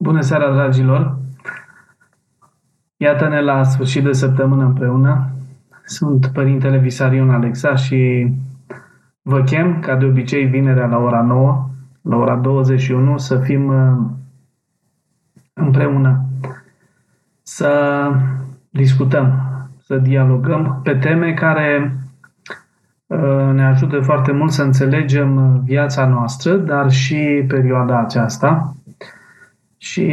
Bună seara, dragilor! Iată-ne la sfârșit de săptămână împreună. Sunt Părintele Visarion Alexa și vă chem, ca de obicei, vinerea la ora 9, la ora 21, să fim uh, împreună, să discutăm, să dialogăm pe teme care uh, ne ajută foarte mult să înțelegem viața noastră, dar și perioada aceasta și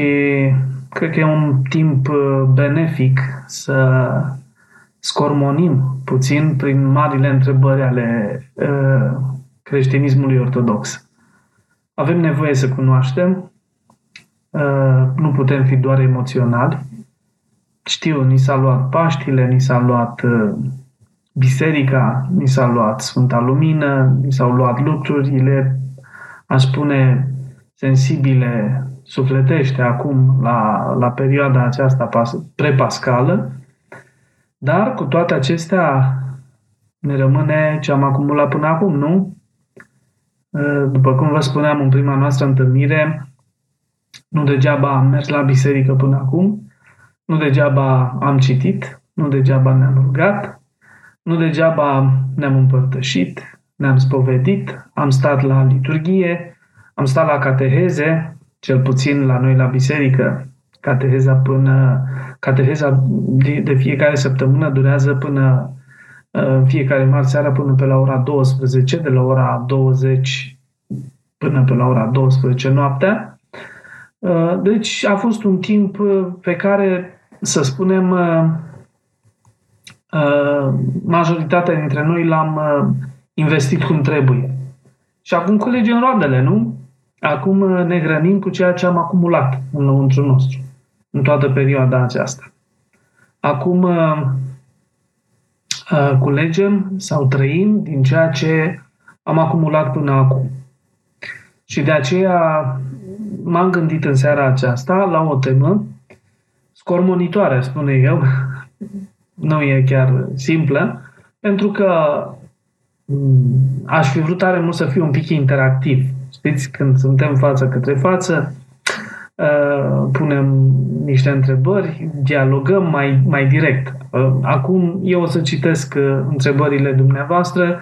cred că e un timp uh, benefic să scormonim puțin prin marile întrebări ale uh, creștinismului ortodox. Avem nevoie să cunoaștem, uh, nu putem fi doar emoționali. Știu, ni s-a luat Paștile, ni s-a luat uh, biserica, ni s-a luat Sfânta Lumină, ni s-au luat lucrurile, aș spune, sensibile sufletește acum la, la perioada aceasta prepascală, dar cu toate acestea ne rămâne ce am acumulat până acum, nu? După cum vă spuneam în prima noastră întâlnire, nu degeaba am mers la biserică până acum, nu degeaba am citit, nu degeaba ne-am rugat, nu degeaba ne-am împărtășit, ne-am spovedit, am stat la liturghie, am stat la cateheze, cel puțin la noi la biserică, cateheza până cateheza de, de fiecare săptămână durează până în fiecare marți seara până pe la ora 12, de la ora 20 până pe la ora 12 noaptea. Deci a fost un timp pe care, să spunem, majoritatea dintre noi l-am investit cum trebuie. Și acum colegii în roadele, nu? Acum uh, ne hrănim cu ceea ce am acumulat în lăuntru nostru, în toată perioada aceasta. Acum uh, uh, culegem sau trăim din ceea ce am acumulat până acum. Și de aceea m-am gândit în seara aceasta la o temă scormonitoare, spune eu, nu e chiar simplă, pentru că mm, aș fi vrut tare mult să fiu un pic interactiv Știți, când suntem față către față, uh, punem niște întrebări, dialogăm mai, mai direct. Uh, acum eu o să citesc uh, întrebările dumneavoastră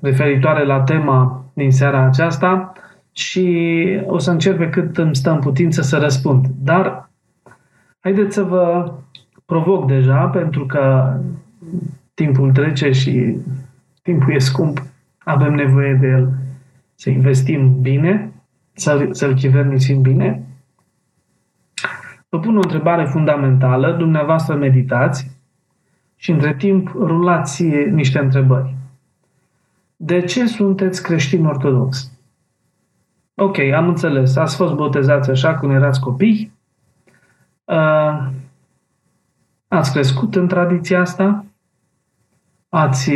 referitoare la tema din seara aceasta și o să încerc pe cât îmi stă în putință să răspund. Dar haideți să vă provoc deja, pentru că timpul trece și timpul e scump, avem nevoie de el să investim bine, să, să-l chivernisim bine. Vă pun o întrebare fundamentală, dumneavoastră meditați și între timp rulați niște întrebări. De ce sunteți creștini ortodox? Ok, am înțeles. Ați fost botezați așa când erați copii? Uh, ați crescut în tradiția asta? Ați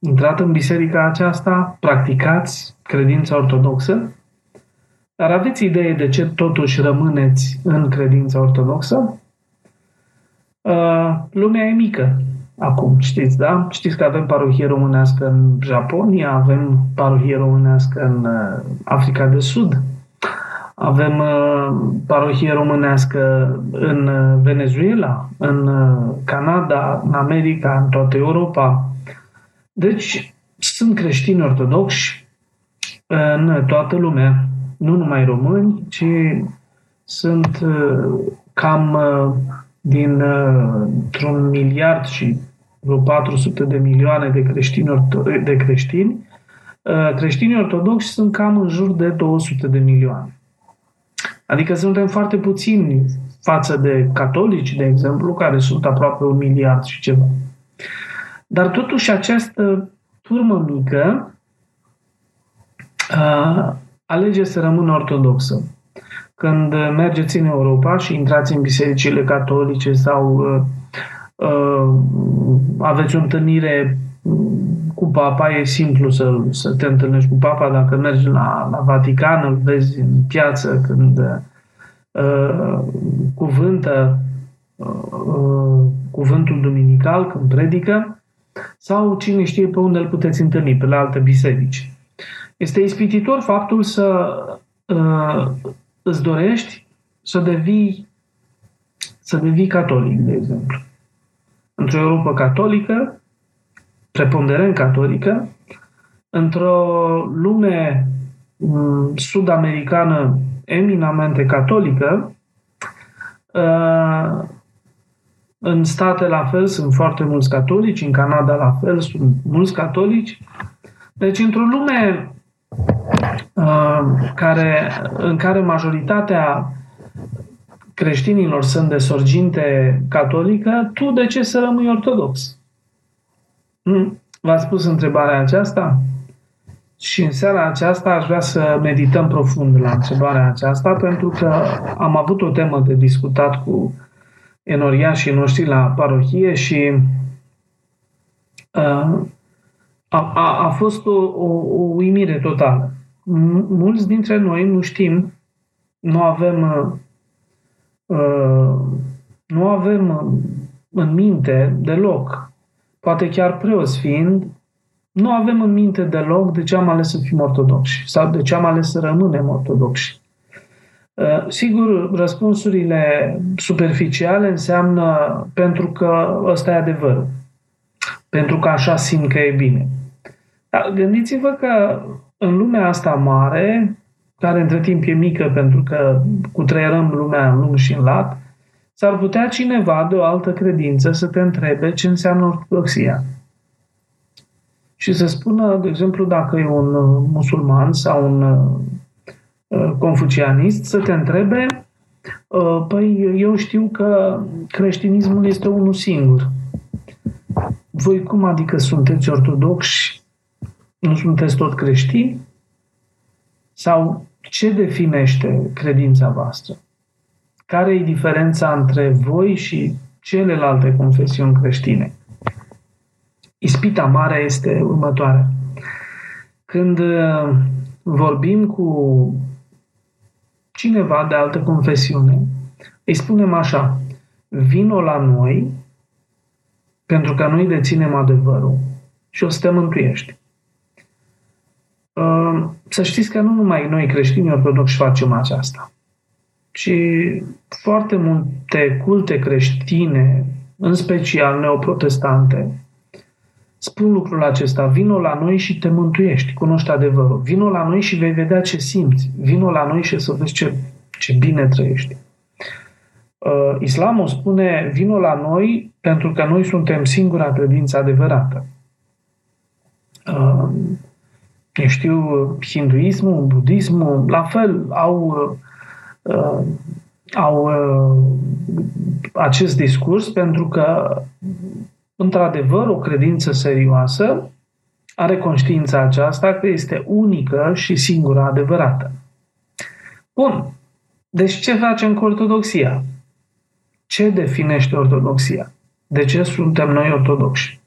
intrat în biserica aceasta, practicați credința ortodoxă, dar aveți idee de ce totuși rămâneți în credința ortodoxă? Uh, lumea e mică acum, știți, da? Știți că avem parohie românească în Japonia, avem parohie românească în uh, Africa de Sud, avem uh, parohie românească în Venezuela, în Canada, în America, în toată Europa, deci, sunt creștini ortodoxi în toată lumea, nu numai români, ci sunt uh, cam uh, din uh, un miliard și vreo 400 de milioane de creștini, de creștini. Creștinii ortodoxi sunt cam în jur de 200 de milioane. Adică suntem foarte puțini față de catolici, de exemplu, care sunt aproape un miliard și ceva. Dar totuși această turmă mică uh, alege să rămână ortodoxă. Când mergeți în Europa și intrați în bisericile catolice sau uh, uh, aveți o întâlnire cu papa, e simplu să, să te întâlnești cu papa. Dacă mergi la, la Vatican, îl vezi în piață când uh, cuvântă uh, cuvântul duminical, când predică sau cine știe pe unde îl puteți întâlni, pe la alte biserici. Este ispititor faptul să uh, îți dorești să devii să devii catolic, de exemplu. Într-o Europa catolică, preponderent catolică, într-o lume mm, sud-americană eminamente catolică, uh, în state la fel sunt foarte mulți catolici, în Canada la fel sunt mulți catolici. Deci într-o lume uh, care, în care majoritatea creștinilor sunt de sorginte catolică, tu de ce să rămâi ortodox? Hmm? V-ați spus întrebarea aceasta? Și în seara aceasta aș vrea să medităm profund la întrebarea aceasta, pentru că am avut o temă de discutat cu enoriașii noștri la parohie și uh, a, a, a fost o, o, o uimire totală. Mulți dintre noi nu știm, nu avem, uh, uh, nu avem în minte deloc, poate chiar preoți fiind, nu avem în minte deloc de ce am ales să fim ortodoxi sau de ce am ales să rămânem ortodoxi. Uh, sigur, răspunsurile superficiale înseamnă pentru că ăsta e adevărul. Pentru că așa simt că e bine. Dar gândiți-vă că în lumea asta mare, care între timp e mică pentru că cutreierăm lumea în lung și în lat, s-ar putea cineva de o altă credință să te întrebe ce înseamnă ortodoxia. Și să spună, de exemplu, dacă e un musulman sau un Uh, confucianist să te întrebe uh, Păi eu știu că creștinismul este unul singur. Voi cum adică sunteți ortodoxi? Nu sunteți tot creștini? Sau ce definește credința voastră? Care e diferența între voi și celelalte confesiuni creștine? Ispita mare este următoarea. Când uh, vorbim cu cineva de altă confesiune, îi spunem așa, vino la noi pentru că noi deținem adevărul și o să te mântuiești. Uh, să știți că nu numai noi creștini ortodoxi facem aceasta, ci foarte multe culte creștine, în special neoprotestante, spun lucrul acesta, vino la noi și te mântuiești, cunoști adevărul. Vino la noi și vei vedea ce simți. Vino la noi și să vezi ce, ce bine trăiești. Uh, Islamul spune, vino la noi pentru că noi suntem singura credință adevărată. Uh, eu știu, hinduismul, budismul, la fel, au, uh, au uh, acest discurs pentru că într-adevăr, o credință serioasă are conștiința aceasta că este unică și singura adevărată. Bun. Deci ce facem cu ortodoxia? Ce definește ortodoxia? De ce suntem noi ortodoxi?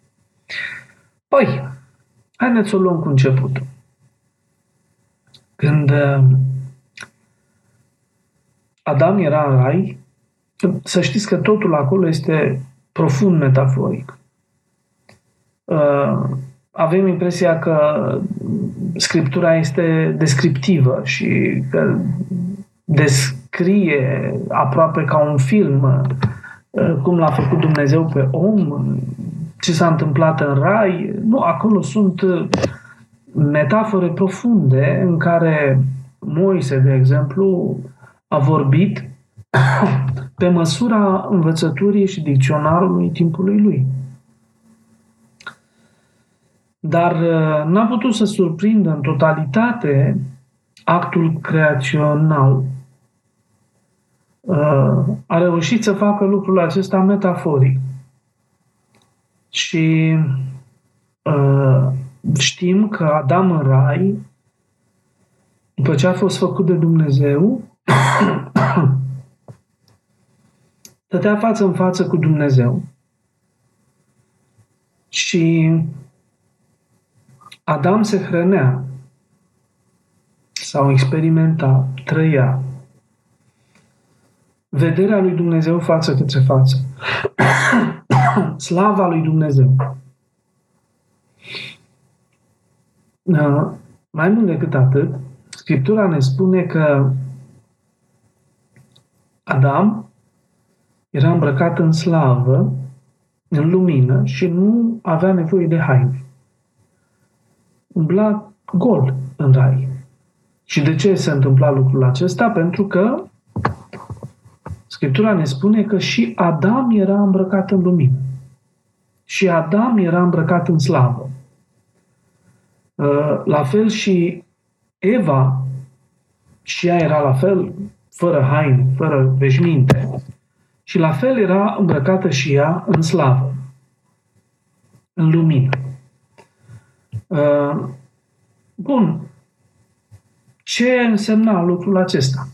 Păi, haideți să o luăm cu începutul. Când uh, Adam era în rai, să știți că totul acolo este profund metaforic. Uh, avem impresia că scriptura este descriptivă și că descrie aproape ca un film uh, cum l-a făcut Dumnezeu pe om, ce s-a întâmplat în rai. Nu, acolo sunt uh, metafore profunde în care Moise, de exemplu, a vorbit pe măsura învățăturii și dicționarului timpului lui dar uh, n-a putut să surprindă în totalitate actul creațional. Uh, a reușit să facă lucrul acesta metaforic. Și uh, știm că Adam în rai, după ce a fost făcut de Dumnezeu, stătea față în față cu Dumnezeu. Și Adam se hrănea sau experimenta, trăia vederea lui Dumnezeu față către față. Slava lui Dumnezeu. Mai mult decât atât, Scriptura ne spune că Adam era îmbrăcat în slavă, în lumină și nu avea nevoie de haine. Umbla gol în rai. Și de ce se întâmpla lucrul acesta? Pentru că Scriptura ne spune că și Adam era îmbrăcat în lumină. Și Adam era îmbrăcat în slavă. Uh, la fel și Eva, și ea era la fel, fără haine, fără veșminte. Și la fel era îmbrăcată și ea în slavă, în lumină. Uh, bun. Ce însemna lucrul acesta?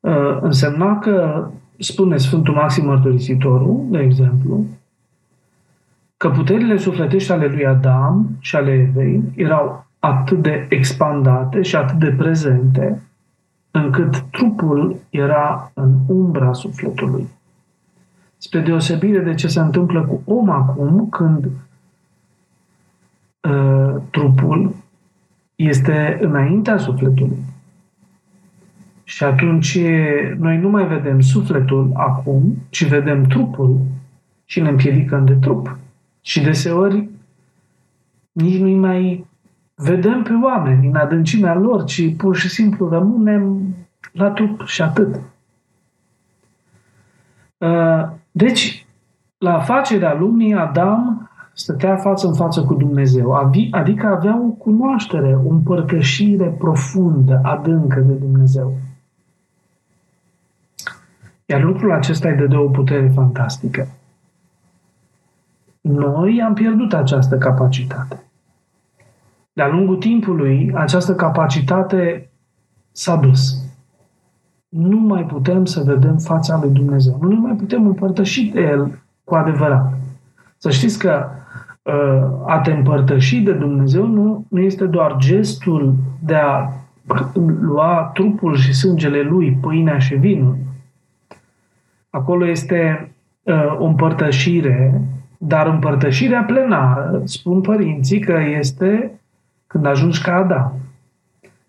Uh, însemna că, spune Sfântul Maxim Mărturisitorul, de exemplu, că puterile sufletești ale lui Adam și ale Evei erau atât de expandate și atât de prezente, încât trupul era în umbra sufletului. Spre deosebire de ce se întâmplă cu om acum, când uh, trupul este înaintea sufletului. Și atunci noi nu mai vedem sufletul acum, ci vedem trupul și ne împiedicăm de trup. Și deseori nici nu mai vedem pe oameni în adâncimea lor, ci pur și simplu rămânem la trup și atât. Uh, deci, la facerea lumii, Adam stătea față în față cu Dumnezeu, adică avea o cunoaștere, o împărtășire profundă, adâncă de Dumnezeu. Iar lucrul acesta îi dădea o putere fantastică. Noi am pierdut această capacitate. De-a lungul timpului, această capacitate s-a dus. Nu mai putem să vedem fața lui Dumnezeu. Nu mai putem împărtăși de El cu adevărat. Să știți că uh, a te împărtăși de Dumnezeu nu, nu este doar gestul de a lua trupul și sângele Lui, pâinea și vinul. Acolo este uh, o împărtășire, dar împărtășirea plenară, spun părinții, că este când ajungi ca Adam.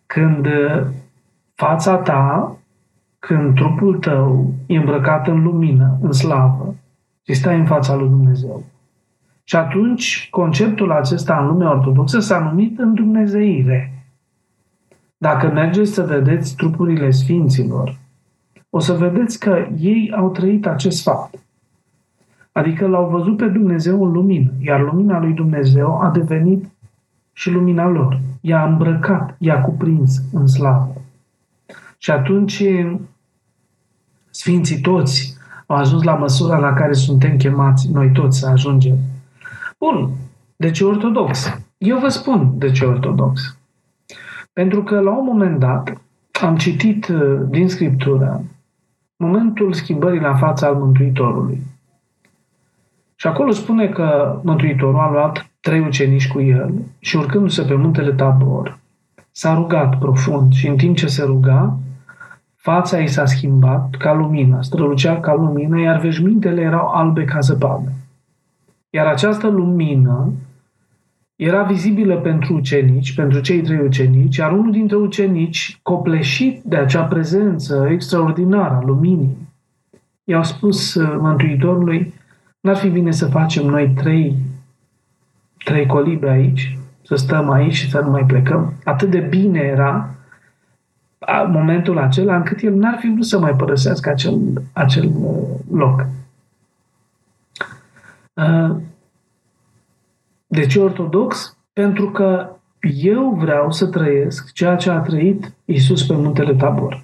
Când uh, fața ta, când trupul tău e îmbrăcat în lumină, în slavă, și stai în fața lui Dumnezeu. Și atunci conceptul acesta în lumea ortodoxă s-a numit în Dumnezeire. Dacă mergeți să vedeți trupurile sfinților, o să vedeți că ei au trăit acest fapt. Adică l-au văzut pe Dumnezeu în lumină, iar lumina lui Dumnezeu a devenit și lumina lor. I-a îmbrăcat, i-a cuprins în slavă. Și atunci Sfinții toți au ajuns la măsura la care suntem chemați noi toți să ajungem. Bun, de ce ortodox? Eu vă spun de ce ortodox. Pentru că la un moment dat am citit uh, din Scriptură momentul schimbării la fața al Mântuitorului. Și acolo spune că Mântuitorul a luat trei ucenici cu el și urcându-se pe muntele Tabor, s-a rugat profund și în timp ce se ruga, fața ei s-a schimbat ca lumină, strălucea ca lumină, iar veșmintele erau albe ca zăpadă. Iar această lumină era vizibilă pentru ucenici, pentru cei trei ucenici, iar unul dintre ucenici, copleșit de acea prezență extraordinară a luminii, i-au spus uh, Mântuitorului, n-ar fi bine să facem noi trei trei colibe aici, să stăm aici și să nu mai plecăm. Atât de bine era momentul acela încât el n-ar fi vrut să mai părăsească acel, acel uh, loc. Uh, de ce ortodox? Pentru că eu vreau să trăiesc ceea ce a trăit Isus pe muntele Tabor.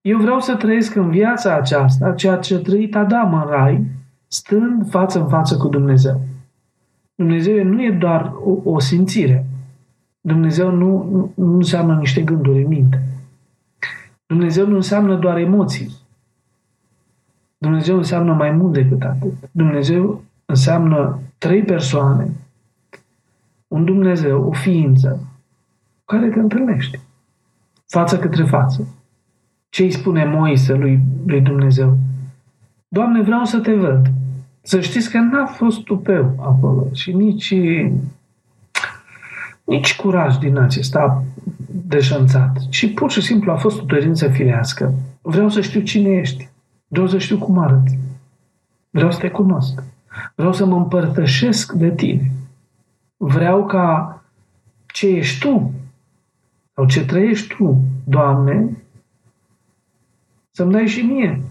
Eu vreau să trăiesc în viața aceasta ceea ce a trăit Adam în rai, stând față în față cu Dumnezeu. Dumnezeu nu e doar o, o simțire. Dumnezeu nu, nu, nu înseamnă niște gânduri în minte. Dumnezeu nu înseamnă doar emoții. Dumnezeu înseamnă mai mult decât atât. Dumnezeu înseamnă trei persoane, un Dumnezeu, o ființă, care te întâlnești față către față. Ce îi spune Moise lui, lui Dumnezeu? Doamne, vreau să te văd. Să știți că n-a fost tupeu acolo și nici nici curaj din acesta deșanțat, ci pur și simplu a fost o dorință firească. Vreau să știu cine ești. Vreau să știu cum arăți. Vreau să te cunosc. Vreau să mă împărtășesc de tine. Vreau ca ce ești tu sau ce trăiești tu, Doamne, să-mi dai și mie.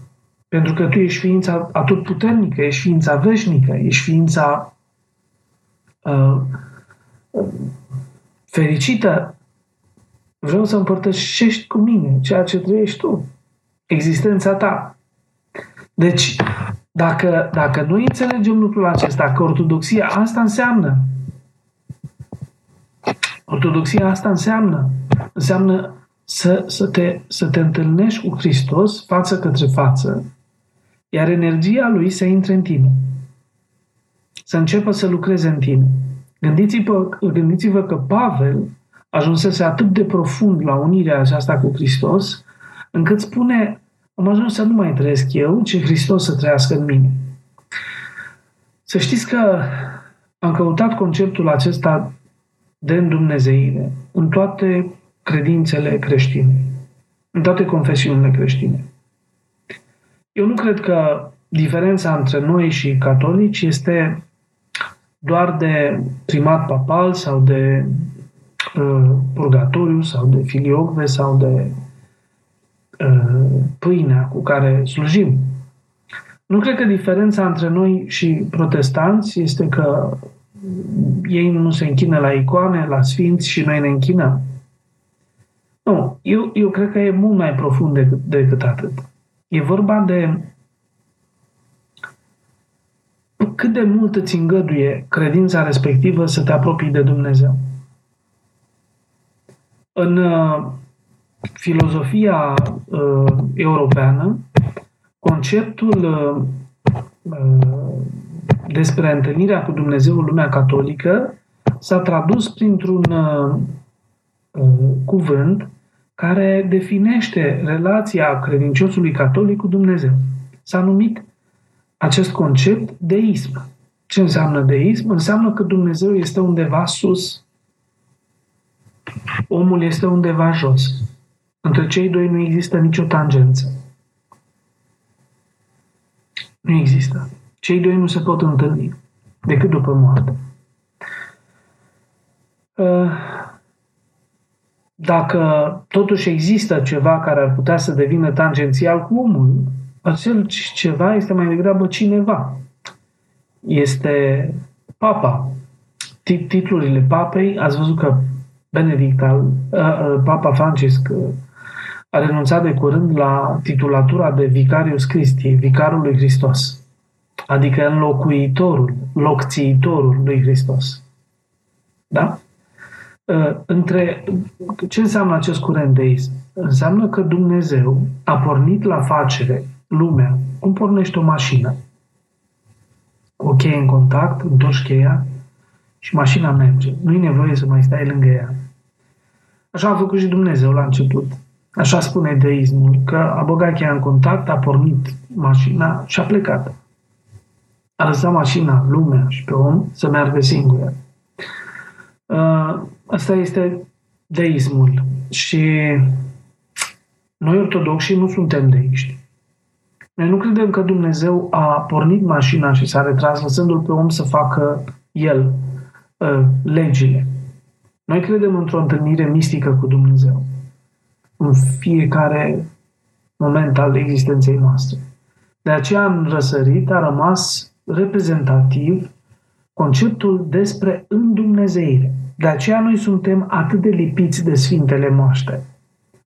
Pentru că tu ești ființa atotputernică, ești ființa veșnică, ești ființa uh, fericită. Vreau să împărtășești cu mine ceea ce trăiești tu, existența ta. Deci, dacă, dacă noi înțelegem lucrul acesta, că ortodoxia asta înseamnă, ortodoxia asta înseamnă, înseamnă să, să, te, să te întâlnești cu Hristos față către față, iar energia lui să intre în tine. Să înceapă să lucreze în tine. Gândiți-vă, gândiți-vă că Pavel ajunsese atât de profund la unirea aceasta cu Hristos, încât spune, am ajuns să nu mai trăiesc eu, ci Hristos să trăiască în mine. Să știți că am căutat conceptul acesta de îndumnezeire în toate credințele creștine, în toate confesiunile creștine. Eu nu cred că diferența între noi și catolici este doar de primat papal sau de uh, purgatoriu sau de filiocve sau de uh, pâinea cu care slujim. Nu cred că diferența între noi și protestanți este că ei nu se închină la icoane, la sfinți și noi ne închinăm. Nu, eu, eu cred că e mult mai profund decât, decât atât. E vorba de cât de mult îți îngăduie credința respectivă să te apropii de Dumnezeu. În uh, filozofia uh, europeană, conceptul uh, uh, despre întâlnirea cu Dumnezeu în lumea catolică s-a tradus printr-un uh, uh, cuvânt care definește relația credinciosului catolic cu Dumnezeu. S-a numit acest concept deism. Ce înseamnă deism? Înseamnă că Dumnezeu este undeva sus, omul este undeva jos. Între cei doi nu există nicio tangență. Nu există. Cei doi nu se pot întâlni decât după moarte. Uh, dacă totuși există ceva care ar putea să devină tangențial cu omul, acel ceva este mai degrabă cineva. Este papa. Titlurile papei, ați văzut că Benedict al, uh, Papa Francisc a renunțat de curând la titulatura de Vicarius Christi, Vicarul lui Hristos, adică înlocuitorul, locțiitorul lui Hristos. Da? Uh, între ce înseamnă acest curent deism? Înseamnă că Dumnezeu a pornit la facere lumea. Cum pornește o mașină? Cu o cheie în contact, întorci cheia și mașina merge. Nu e nevoie să mai stai lângă ea. Așa a făcut și Dumnezeu la început. Așa spune deismul, că a băgat cheia în contact, a pornit mașina și a plecat. A lăsat mașina, lumea și pe om să meargă singură. Uh, Asta este deismul. Și noi ortodoxi nu suntem deiști. Noi nu credem că Dumnezeu a pornit mașina și s-a retras lăsându-l pe om să facă el uh, legile. Noi credem într-o întâlnire mistică cu Dumnezeu în fiecare moment al existenței noastre. De aceea în răsărit a rămas reprezentativ conceptul despre îndumnezeire. De aceea noi suntem atât de lipiți de Sfintele Moaște.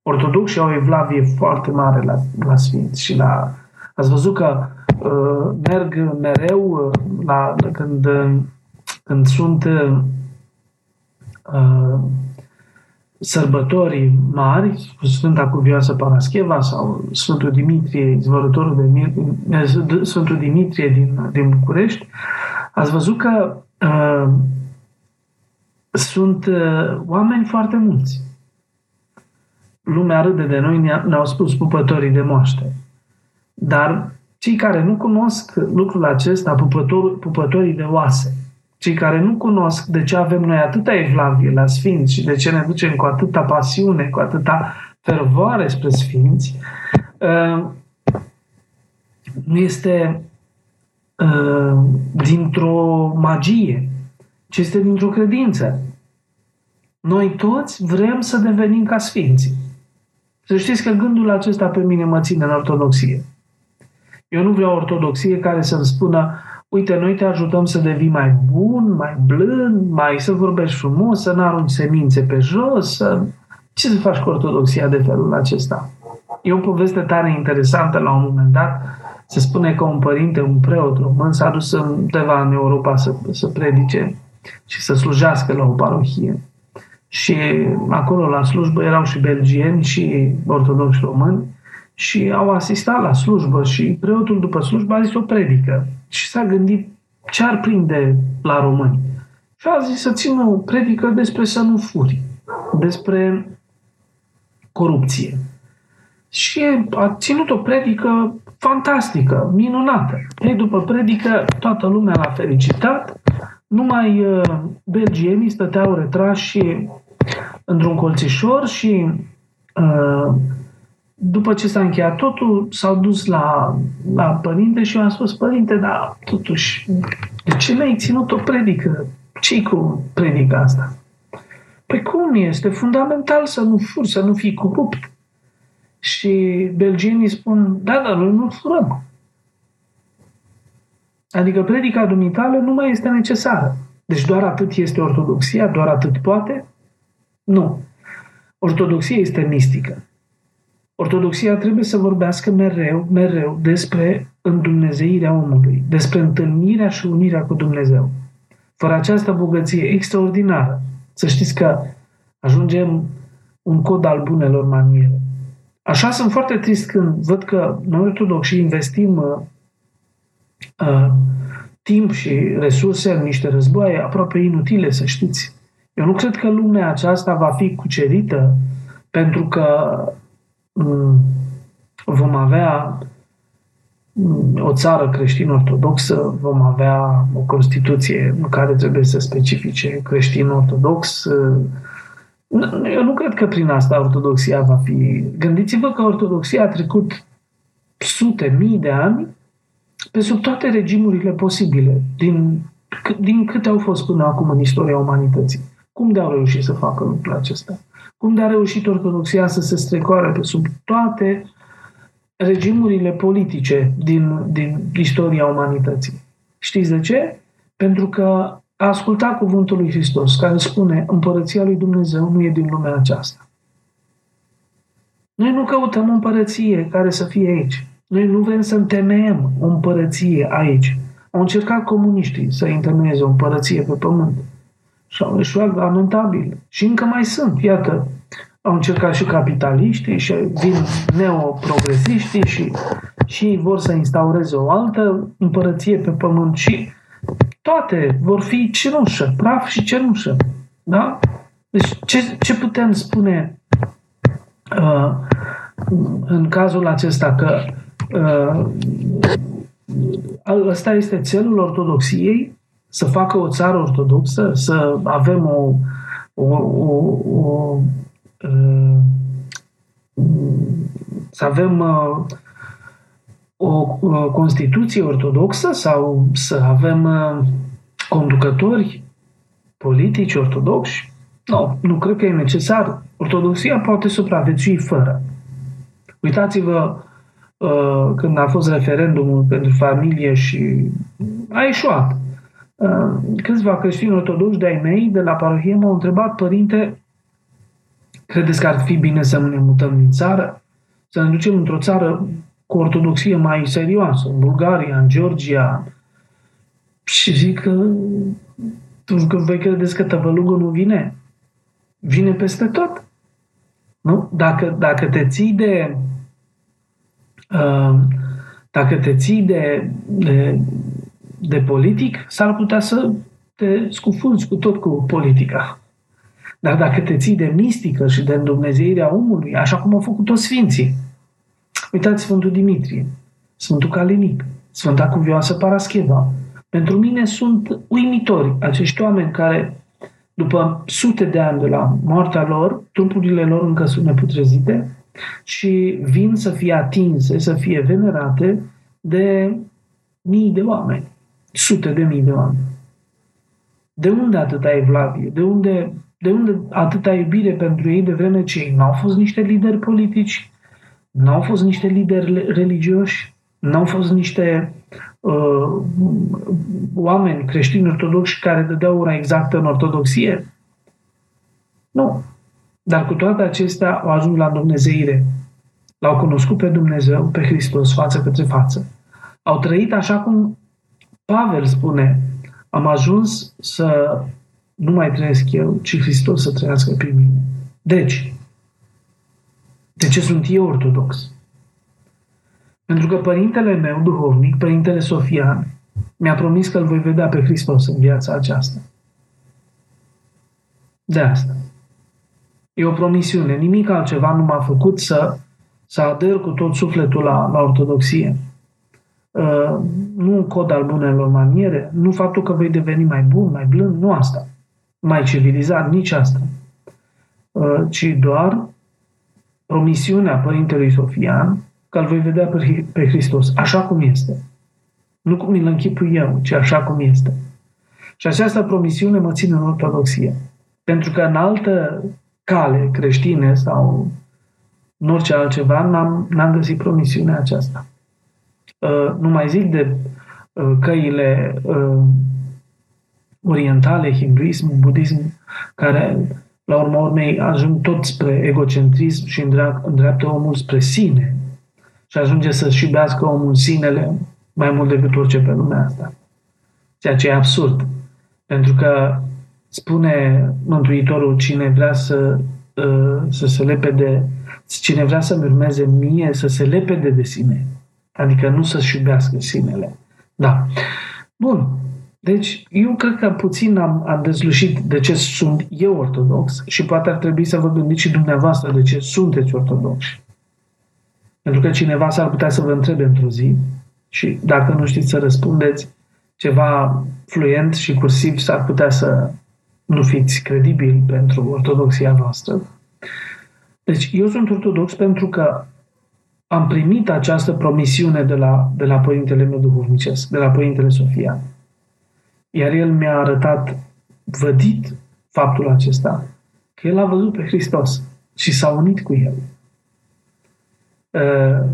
Ortodoxii au o evlavie foarte mare la, la Sfinți și la... Ați văzut că uh, merg mereu uh, la, când, uh, când sunt uh, sărbătorii mari, Sfânta Cuvioasă Parascheva sau Sfântul Dimitrie, izvorătorul de Mir, Sfântul Dimitrie din, din București, ați văzut că uh, sunt uh, oameni foarte mulți. Lumea râde de noi, ne-au spus pupătorii de moaște. Dar cei care nu cunosc lucrul acesta, pupător, pupătorii de oase, cei care nu cunosc de ce avem noi atâta evlavie la Sfinți și de ce ne ducem cu atâta pasiune, cu atâta fervoare spre Sfinți, uh, nu este uh, dintr-o magie, ci este dintr-o credință. Noi toți vrem să devenim ca Sfinții. Să știți că gândul acesta pe mine mă ține în ortodoxie. Eu nu vreau ortodoxie care să-mi spună uite, noi te ajutăm să devii mai bun, mai blând, mai să vorbești frumos, să nu arunci semințe pe jos, să... Ce să faci cu ortodoxia de felul acesta? E o poveste tare interesantă la un moment dat. Se spune că un părinte, un preot român, s-a dus undeva în Europa să, să predice și să slujească la o parohie. Și acolo la slujbă erau și belgieni și ortodoxi români și au asistat la slujbă și preotul după slujbă a zis o predică și s-a gândit ce ar prinde la români. Și a zis să țină o predică despre să nu furi, despre corupție. Și a ținut o predică fantastică, minunată. Ei, după predică, toată lumea l-a felicitat, numai uh, belgienii stăteau retrași într-un colțișor și uh, după ce s-a încheiat totul, s-au dus la, la părinte și eu am spus, părinte, dar totuși, de ce mi-ai ținut o predică? ce cu predica asta? Păi cum este? Fundamental să nu furi, să nu fii corupt. Și belgienii spun, da, dar noi nu furăm. Adică predica dumitală nu mai este necesară. Deci doar atât este ortodoxia, doar atât poate? Nu. Ortodoxia este mistică. Ortodoxia trebuie să vorbească mereu, mereu despre îndumnezeirea omului, despre întâlnirea și unirea cu Dumnezeu. Fără această bogăție extraordinară, să știți că ajungem un cod al bunelor maniere. Așa sunt foarte trist când văd că noi ortodoxi investim uh, uh, timp și resurse în niște războaie aproape inutile, să știți. Eu nu cred că lumea aceasta va fi cucerită pentru că Mm, vom avea mm, o țară creștin-ortodoxă, vom avea o Constituție în care trebuie să specifice creștin-ortodox. Eu nu cred că prin asta ortodoxia va fi... Gândiți-vă că ortodoxia a trecut sute, mii de ani pe sub toate regimurile posibile, din, din câte au fost până acum în istoria umanității. Cum de au reușit să facă lucrul acesta? Cum de a reușit Ortodoxia să se strecoare pe sub toate regimurile politice din, din istoria umanității? Știți de ce? Pentru că a ascultat cuvântul lui Hristos, care spune împărăția lui Dumnezeu nu e din lumea aceasta. Noi nu căutăm o împărăție care să fie aici. Noi nu vrem să întemeiem o împărăție aici. Au încercat comuniștii să întemeieze o împărăție pe pământ și au eșuat lamentabil. Și încă mai sunt, iată, au încercat și capitaliștii și vin neoprogresiștii și, și vor să instaureze o altă împărăție pe pământ și toate vor fi cenușă, praf și cenușă. Da? Deci ce, ce putem spune uh, în cazul acesta că uh, ăsta este țelul ortodoxiei să facă o țară ortodoxă, să avem o, o, o, o uh, să avem uh, o, o Constituție ortodoxă sau să avem uh, conducători politici ortodoxi? Nu, nu cred că e necesar. Ortodoxia poate supraviețui fără. Uitați-vă când a fost referendumul pentru familie și a ieșuat. Uh, câțiva creștini ortodoxi de-ai mei de la parohie m-au întrebat, părinte, credeți că ar fi bine să ne mutăm din țară? Să ne ducem într-o țară cu ortodoxie mai serioasă, în Bulgaria, în Georgia. Și zic că, că voi credeți că tăvălugul nu vine? Vine peste tot. Nu? Dacă, dacă te ții de uh, dacă te ții de, de de politic, s-ar putea să te scufunzi cu tot cu politica. Dar dacă te ții de mistică și de îndumnezeirea omului, așa cum au făcut toți sfinții, uitați Sfântul Dimitrie, Sfântul Calinic, Sfânta Cuvioasă Parascheva, Pentru mine sunt uimitori acești oameni care, după sute de ani de la moartea lor, trupurile lor încă sunt neputrezite și vin să fie atinse, să fie venerate de mii de oameni, sute de mii de oameni. De unde atâta evlavie? De unde, de unde atâta iubire pentru ei de vreme ce ei n-au fost niște lideri politici, n-au fost niște lideri religioși, n-au fost niște uh, oameni creștini ortodoxi care dădeau ora exactă în ortodoxie? Nu. Dar cu toate acestea au ajuns la Dumnezeire. L-au cunoscut pe Dumnezeu, pe Hristos, față către față. Au trăit așa cum Pavel spune, am ajuns să nu mai trăiesc eu, ci Hristos să trăiască prin mine. Deci, de ce sunt eu ortodox? Pentru că părintele meu duhovnic, părintele Sofian, mi-a promis că îl voi vedea pe Hristos în viața aceasta. De asta. E o promisiune. Nimic altceva nu m-a făcut să, să ader cu tot sufletul la, la ortodoxie. Uh, nu un cod al bunelor maniere, nu faptul că vei deveni mai bun, mai blând, nu asta. Mai civilizat, nici asta. Uh, ci doar promisiunea Părintelui Sofian că îl voi vedea pe, pe Hristos așa cum este. Nu cum îl închipui eu, ci așa cum este. Și această promisiune mă ține în ortodoxie. Pentru că în altă cale creștine sau în orice altceva n-am, n-am găsit promisiunea aceasta. Uh, nu mai zic de uh, căile uh, orientale, hinduism, budism, care la urma urmei ajung tot spre egocentrism și îndreaptă omul spre sine și ajunge să-și iubească omul sinele mai mult decât orice pe lumea asta. Ceea ce e absurd. Pentru că spune Mântuitorul cine vrea să, să se lepede, cine vrea să-mi urmeze mie, să se lepede de sine. Adică nu să-și iubească sinele. Da. Bun. Deci, eu cred că puțin am, am dezlușit de ce sunt eu ortodox și poate ar trebui să vă gândiți și dumneavoastră de ce sunteți ortodoxi. Pentru că cineva s-ar putea să vă întrebe într-o zi și dacă nu știți să răspundeți ceva fluent și cursiv, s-ar putea să nu fiți credibili pentru ortodoxia voastră. Deci eu sunt ortodox pentru că am primit această promisiune de la, de la Părintele meu duhovnicesc, de la Părintele Sofia. Iar el mi-a arătat vădit faptul acesta, că el a văzut pe Hristos și s-a unit cu el. Ă,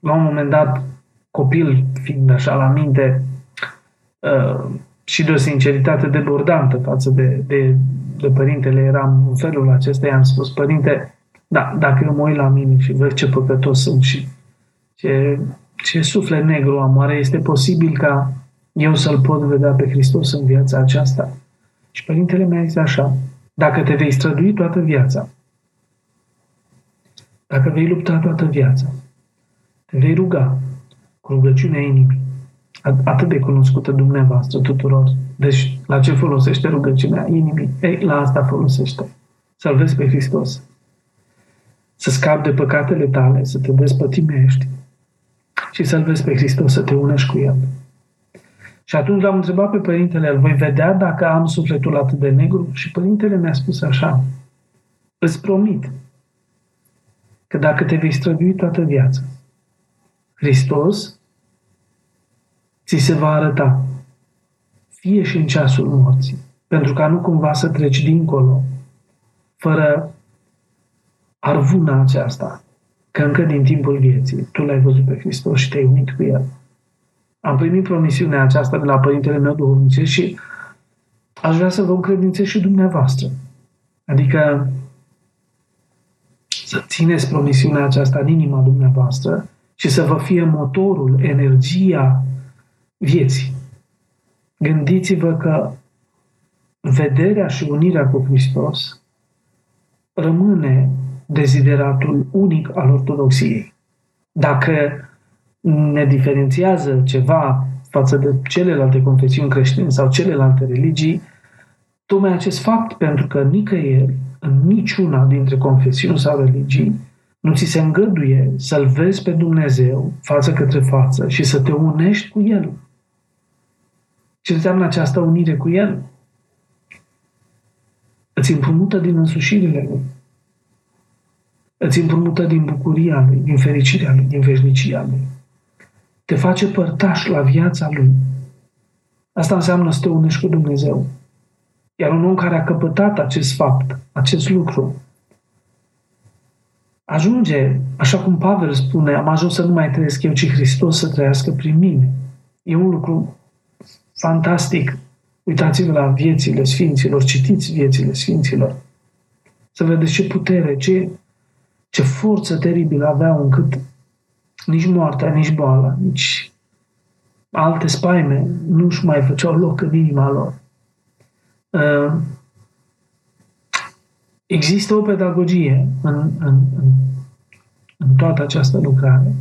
la un moment dat, copil fiind așa la minte ă, și de o sinceritate debordantă față de, de, de părintele, eram în felul acesta, i-am spus, părinte, da, dacă eu mă uit la mine și văd ce păcătos sunt și ce, ce suflet negru am, oare este posibil ca eu să-L pot vedea pe Hristos în viața aceasta? Și părintele mi-a zis așa, dacă te vei strădui toată viața, dacă vei lupta toată viața, te vei ruga cu rugăciunea inimii, atât de cunoscută dumneavoastră tuturor. Deci, la ce folosește rugăciunea inimii? Ei, la asta folosește. Să-L vezi pe Hristos. Să scapi de păcatele tale, să te despătimești și să-L vezi pe Hristos, să te unești cu El. Și atunci l-am întrebat pe părintele, îl voi vedea dacă am sufletul atât de negru? Și părintele mi-a spus așa, îți promit că dacă te vei strădui toată viața, Hristos ți se va arăta, fie și în ceasul morții, pentru ca nu cumva să treci dincolo, fără arvuna aceasta, că încă din timpul vieții tu l-ai văzut pe Hristos și te-ai unit cu El. Am primit promisiunea aceasta de la Părintele meu duhovnicesc și aș vrea să vă încredințez și dumneavoastră. Adică să țineți promisiunea aceasta în inima dumneavoastră și să vă fie motorul, energia vieții. Gândiți-vă că vederea și unirea cu Hristos rămâne dezideratul unic al ortodoxiei. Dacă ne diferențiază ceva față de celelalte confesiuni creștine sau celelalte religii, tocmai acest fapt, pentru că nicăieri, în niciuna dintre confesiuni sau religii, nu ți se îngăduie să-L vezi pe Dumnezeu față către față și să te unești cu El. Ce înseamnă această unire cu El? Îți împrumută din însușirile Lui. Îți împrumută din bucuria Lui, din fericirea Lui, din veșnicia Lui. Te face părtaș la viața Lui. Asta înseamnă să te unești cu Dumnezeu. Iar un om care a căpătat acest fapt, acest lucru, ajunge, așa cum Pavel spune, am ajuns să nu mai trăiesc eu, ci Hristos să trăiască prin mine. E un lucru fantastic. Uitați-vă la viețile Sfinților, citiți viețile Sfinților. Să vedeți ce putere, ce, ce forță teribilă aveau încât nici moartea, nici boala, nici alte spaime nu-și mai făceau loc în inima lor. Uh, există o pedagogie în, în, în, în toată această lucrare.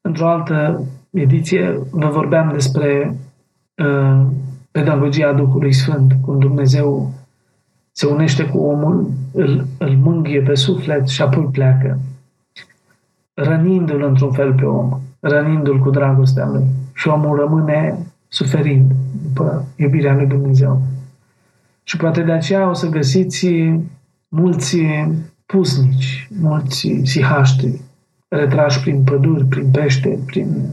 Într-o altă ediție vă vorbeam despre uh, pedagogia Duhului Sfânt, cum Dumnezeu se unește cu omul, îl, îl mângâie pe suflet și apoi pleacă, rănindu-l într-un fel pe om, rănindu-l cu dragostea lui. Și omul rămâne suferind după iubirea lui Dumnezeu. Și poate de aceea o să găsiți mulți pusnici, mulți sihaștri, retrași prin păduri, prin pește, prin...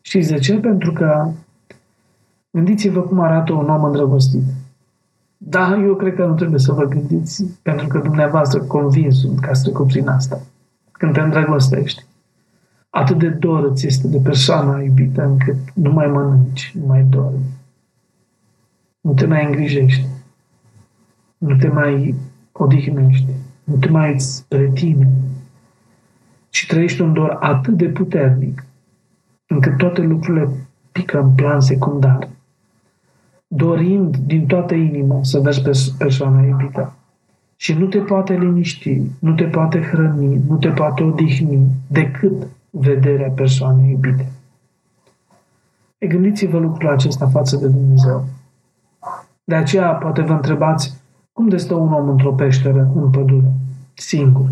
Știți de ce? Pentru că gândiți-vă cum arată un om îndrăgostit. Da, eu cred că nu trebuie să vă gândiți, pentru că dumneavoastră convins sunt că ați trecut prin asta. Când te îndrăgostești, atât de dor îți este de persoana iubită încât nu mai mănânci, nu mai dormi, nu te mai îngrijești, nu te mai odihnești, nu te mai spre tine, și trăiești un dor atât de puternic încât toate lucrurile pică în plan secundar, dorind din toată inima să vezi pe persoana iubită. Și nu te poate liniști, nu te poate hrăni, nu te poate odihni decât vederea persoanei iubite. E gândiți-vă lucrul acesta față de Dumnezeu. De aceea poate vă întrebați cum de stă un om într-o peșteră, în pădure, singur?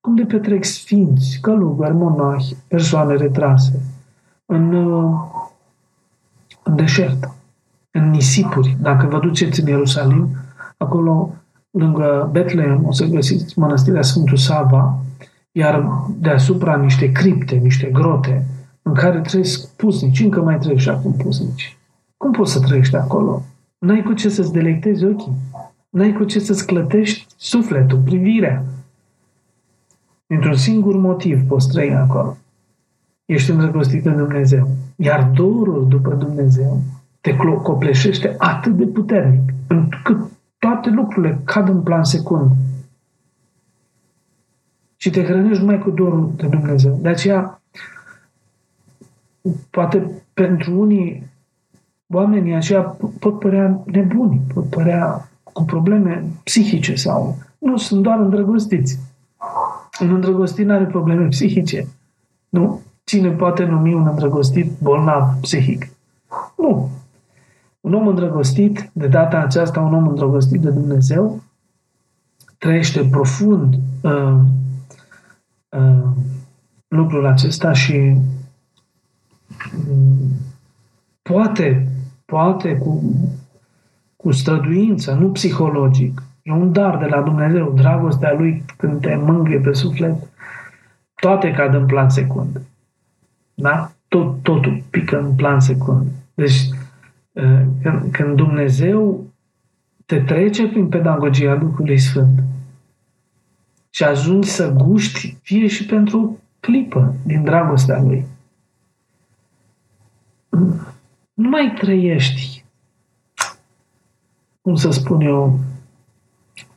Cum de petrec sfinți, călugări, monahi, persoane retrase în, în deșert, în nisipuri. Dacă vă duceți în Ierusalim, acolo, lângă Betlehem, o să găsiți mănăstirea Sfântul Sava, iar deasupra niște cripte, niște grote, în care trăiesc pusnici, încă mai trăiesc și acum pusnici. Cum poți să trăiești acolo? N-ai cu ce să-ți delectezi ochii. N-ai cu ce să-ți clătești sufletul, privirea. Dintr-un singur motiv poți trăi acolo. Ești îndrăgostit de Dumnezeu. Iar dorul după Dumnezeu te copleșește atât de puternic, încât toate lucrurile cad în plan secund. Și te hrănești numai cu dorul de Dumnezeu. De aceea, poate pentru unii oamenii aceia pot părea nebuni, pot părea cu probleme psihice sau nu, sunt doar îndrăgostiți. Un îndrăgostit nu are probleme psihice. Nu? Cine poate numi un îndrăgostit bolnav psihic? Nu. Un om îndrăgostit, de data aceasta un om îndrăgostit de Dumnezeu, trăiește profund uh, uh, lucrul acesta și uh, poate, poate cu, cu străduință, nu psihologic, E un dar de la Dumnezeu, dragostea Lui când te mângâie pe suflet, toate cad în plan secund. Da? Tot, totul pică în plan secund. Deci, când, când Dumnezeu te trece prin pedagogia Duhului Sfânt și ajungi să guști, fie și pentru clipă, din dragostea Lui, nu mai trăiești, cum să spun eu,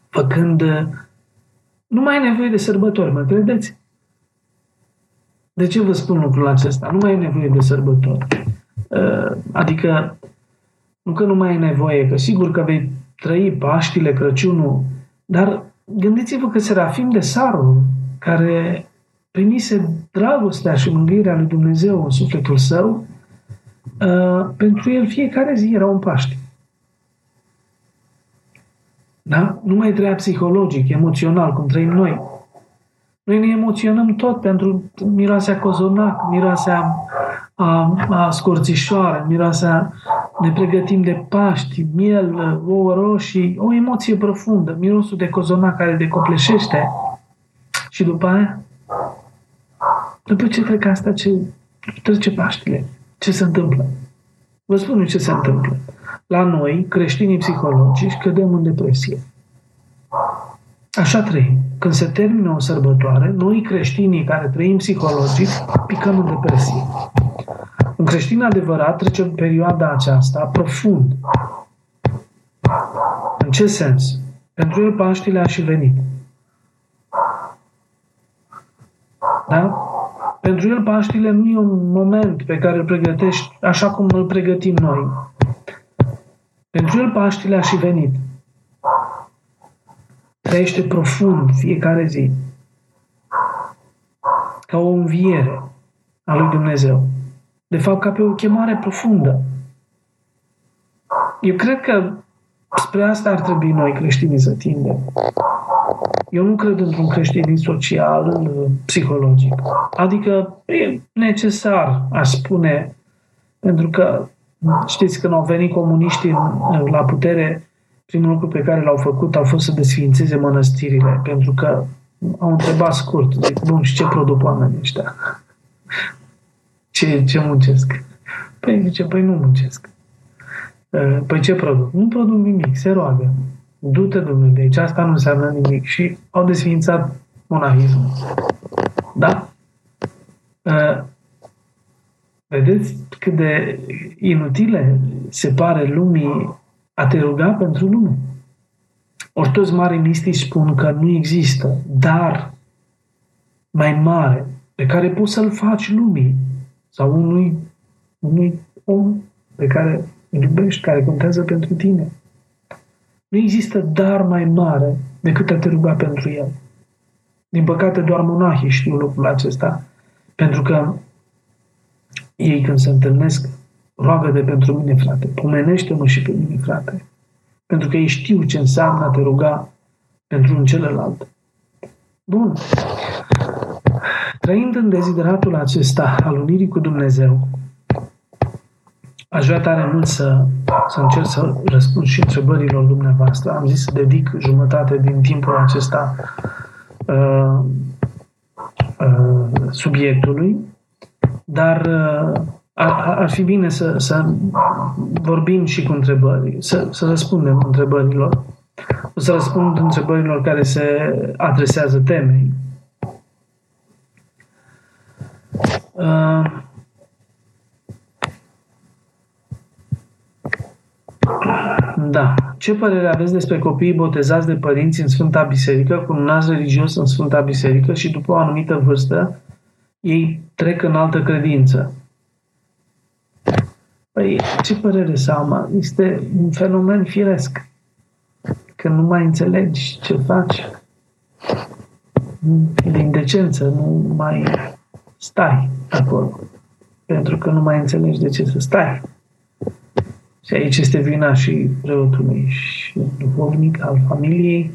făcând... Nu mai ai nevoie de sărbători, mă credeți? De ce vă spun lucrul acesta? Nu mai ai nevoie de sărbători. Uh, adică, nu că nu mai ai nevoie, că sigur că vei trăi Paștile, Crăciunul, dar gândiți-vă că Serafim de Sarul, care primise dragostea și mângâirea lui Dumnezeu în sufletul său, uh, pentru el fiecare zi era un Paște. Da? Nu mai trăia psihologic, emoțional, cum trăim noi. Noi ne emoționăm tot pentru miroasea cozonac, miroasea a, a scorțișoară, miroasea ne pregătim de Paști, miel, ouă roșii, o emoție profundă, mirosul de cozonac care decopleșește. Și după aia, după ce trec asta, ce trece Paștile, ce se întâmplă? Vă spun ce se întâmplă. La noi, creștinii psihologici, cădem în depresie. Așa trăim. Când se termină o sărbătoare, noi creștinii care trăim psihologic, picăm în depresie. Un creștin adevărat trece în perioada aceasta profund. În ce sens? Pentru el Paștile a și venit. Da? Pentru el Paștile nu e un moment pe care îl pregătești așa cum îl pregătim noi. Pentru el Paștile a și venit. Trăiește profund fiecare zi. Ca o înviere a lui Dumnezeu. De fapt, ca pe o chemare profundă. Eu cred că spre asta ar trebui noi creștinii să tindem. Eu nu cred într-un creștinism social, psihologic. Adică e necesar, aș spune, pentru că știți, când au venit comuniștii la putere, primul lucru pe care l-au făcut a fost să desfințeze mănăstirile, pentru că au întrebat scurt, zic, bun, și ce produc oamenii ăștia? Ce, ce muncesc? Păi zice, păi nu muncesc. Păi ce produc? Nu produc nimic, se roagă du-te Dumnezeu de aici, asta nu înseamnă nimic. Și au desfințat monahismul. Da? Uh, vedeți cât de inutile se pare lumii a te ruga pentru lume. Ori toți mari mistici spun că nu există dar mai mare pe care poți să-l faci lumii sau unui, unui om pe care îl iubești, care contează pentru tine. Nu există dar mai mare decât a te ruga pentru el. Din păcate, doar monahii știu lucrul acesta, pentru că ei când se întâlnesc, roagă de pentru mine, frate, pomenește-mă și pe mine, frate. Pentru că ei știu ce înseamnă a te ruga pentru un celălalt. Bun. Trăind în dezideratul acesta al unirii cu Dumnezeu, Aș vrea tare mult să, să încerc să răspund și întrebărilor dumneavoastră. Am zis să dedic jumătate din timpul acesta uh, uh, subiectului, dar uh, ar, ar fi bine să, să vorbim și cu întrebări, să, să răspundem întrebărilor. O să răspund întrebărilor care se adresează temei. Uh, Da. Ce părere aveți despre copiii botezați de părinți în Sfânta Biserică, cu un nas religios în Sfânta Biserică și după o anumită vârstă ei trec în altă credință? Păi, ce părere să am? Este un fenomen firesc. Că nu mai înțelegi ce faci. Din decență, nu mai stai acolo. Pentru că nu mai înțelegi de ce să stai. Și aici este vina și preotului și duhovnic al familiei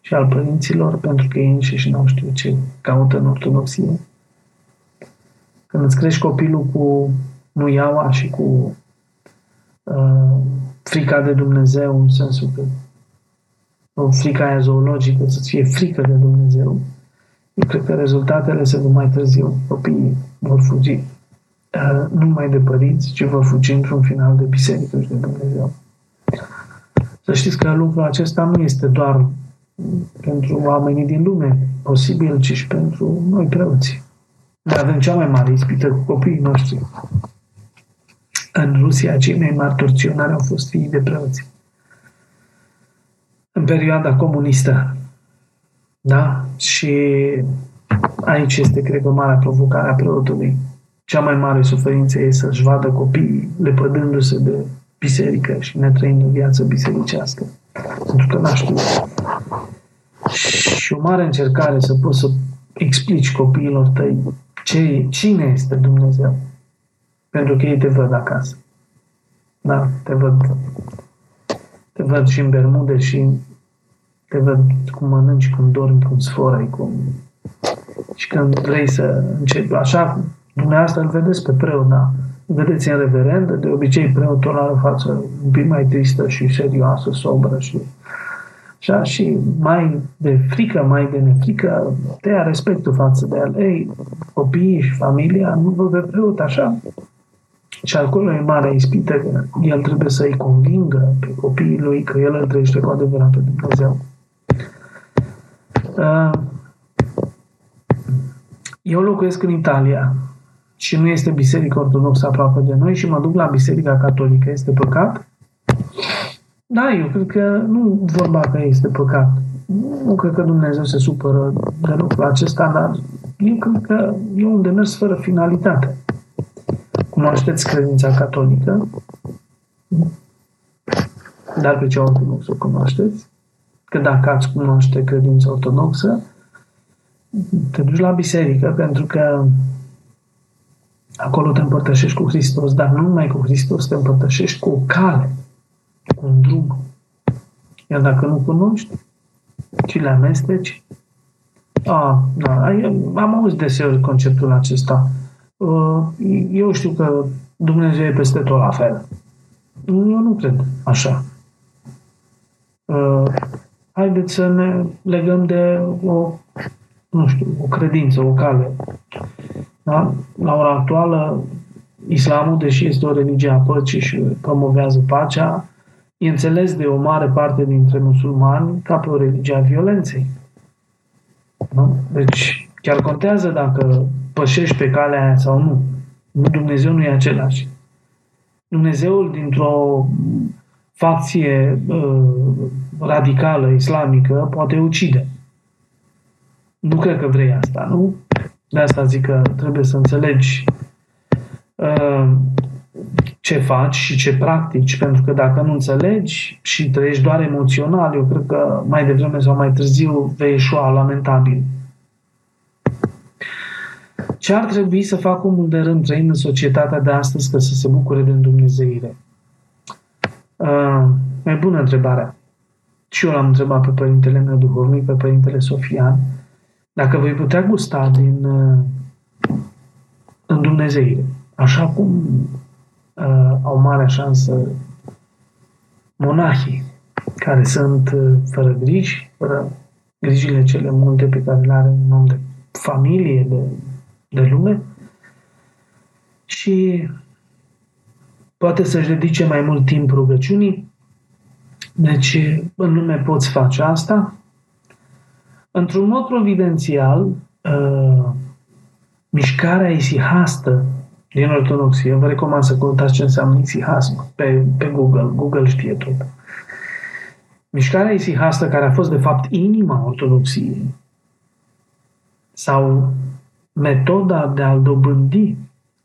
și al părinților, pentru că ei înșiși nu știu ce caută în ortodoxie. Când îți crești copilul cu nuiaua și cu uh, frica de Dumnezeu, în sensul că o frica aia zoologică, să-ți fie frică de Dumnezeu, eu cred că rezultatele se vor mai târziu. Copiii vor fugi Uh, nu numai de părinți, ci vă fugi într-un final de biserică și de Dumnezeu. Să știți că lucrul acesta nu este doar pentru oamenii din lume posibil, ci și pentru noi preoții. Noi avem cea mai mare ispită cu copiii noștri. În Rusia, cei mai mari torționari au fost fiii de preoți. În perioada comunistă. Da? Și aici este, cred, o mare provocare a preotului cea mai mare suferință e să-și vadă copiii lepădându-se de biserică și netrăind o viață bisericească. Pentru că n-a știut. Și o mare încercare să poți să explici copiilor tăi ce, cine este Dumnezeu. Pentru că ei te văd acasă. Da, te văd te văd și în bermude și te văd cum mănânci, cum dormi, cum sforai, cum... Și când vrei să începi, așa Dumneavoastră îl vedeți pe preot, da. vedeți în reverend, de obicei preotul are o față un pic mai tristă și serioasă, sobră și așa, și mai de frică, mai de nefrică, te ia respectul față de el. Ei, copiii și familia nu vă pe preot așa. Și acolo e mare ispită că el trebuie să-i convingă pe copiii lui că el îl trăiește cu adevărat pe Dumnezeu. Uh, eu locuiesc în Italia și nu este biserică ortodoxă aproape de noi și mă duc la biserica catolică. Este păcat? Da, eu cred că nu vorba că este păcat. Nu cred că Dumnezeu se supără de lucrul acesta, dar eu cred că e un demers fără finalitate. Cunoașteți credința catolică? Dar pe cea ortodoxă o cunoașteți? Că dacă ați cunoaște credința ortodoxă, te duci la biserică pentru că acolo te împărtășești cu Hristos, dar nu numai cu Hristos, te împărtășești cu o cale, cu un drum. Iar dacă nu cunoști, ci le amesteci, a, da, am auzit deseori conceptul acesta. Uh, eu știu că Dumnezeu e peste tot la fel. Eu nu cred așa. Uh, haideți să ne legăm de o nu știu, o credință, o cale. Da? La ora actuală, islamul, deși este o religie a păcii și promovează pacea, e înțeles de o mare parte dintre musulmani ca pe o religie a violenței. Da? Deci, chiar contează dacă pășești pe calea aia sau nu. Dumnezeu nu e același. Dumnezeul dintr-o facție uh, radicală islamică poate ucide. Nu cred că vrei asta, nu? De asta zic că trebuie să înțelegi uh, ce faci și ce practici, pentru că dacă nu înțelegi și trăiești doar emoțional, eu cred că mai devreme sau mai târziu vei ieșua lamentabil. Ce ar trebui să facă omul de rând trăind în societatea de astăzi ca să se bucure de îndumnezeire? Uh, e bună întrebarea. Și eu l-am întrebat pe părintele meu duhovnic, pe părintele Sofian. Uh, dacă voi putea gusta din uh, în Dumnezeire, așa cum uh, au mare șansă monahii, care sunt uh, fără griji, fără grijile cele multe pe care le are un om de familie, de, de lume, și poate să-și dedice mai mult timp rugăciunii. Deci, în lume poți face asta, Într-un mod providențial, uh, mișcarea isihastă din ortodoxie, vă recomand să căutați ce înseamnă isihasm pe, pe Google, Google știe tot. Mișcarea isihastă, care a fost de fapt inima ortodoxiei, sau metoda de a-L dobândi,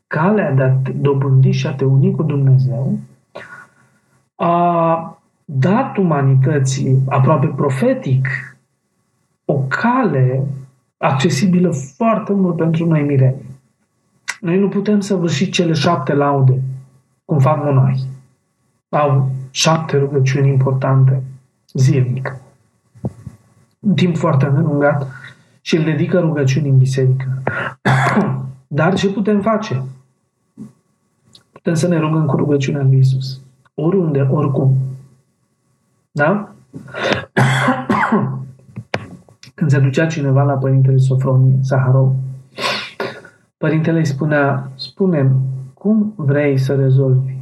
calea de a te dobândi și a te uni cu Dumnezeu, a dat umanității aproape profetic o cale accesibilă foarte mult pentru noi mireni. Noi nu putem să vârși cele șapte laude, cum fac monahi. Au șapte rugăciuni importante zilnic. Un timp foarte îndelungat și îl dedică rugăciuni în biserică. Dar ce putem face? Putem să ne rugăm cu rugăciunea lui Isus. Oriunde, oricum. Da? Când se ducea cineva la Părintele Sofronie, Saharov, Părintele îi spunea, spune cum vrei să rezolvi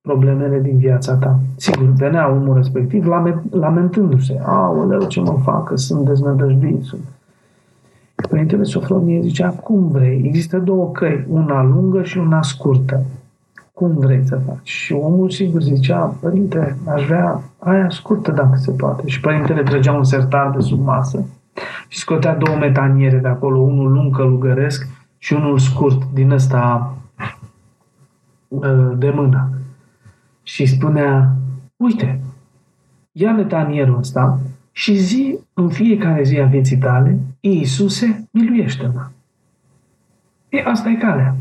problemele din viața ta? Sigur, venea omul respectiv lamentându-se. Aoleu, ce mă fac, că sunt deznădăjduit. Părintele Sofronie zicea, cum vrei? Există două căi, una lungă și una scurtă. Cum vrei să faci? Și omul sigur zicea, părinte, aș vrea aia scurtă dacă se poate. Și părintele trăgea un sertar de sub masă și scotea două metaniere de acolo, unul lung călugăresc și unul scurt din ăsta ă, de mână. Și spunea, uite, ia metanierul ăsta și zi în fiecare zi a vieții tale, Iisuse, miluiește-mă. E, asta e calea.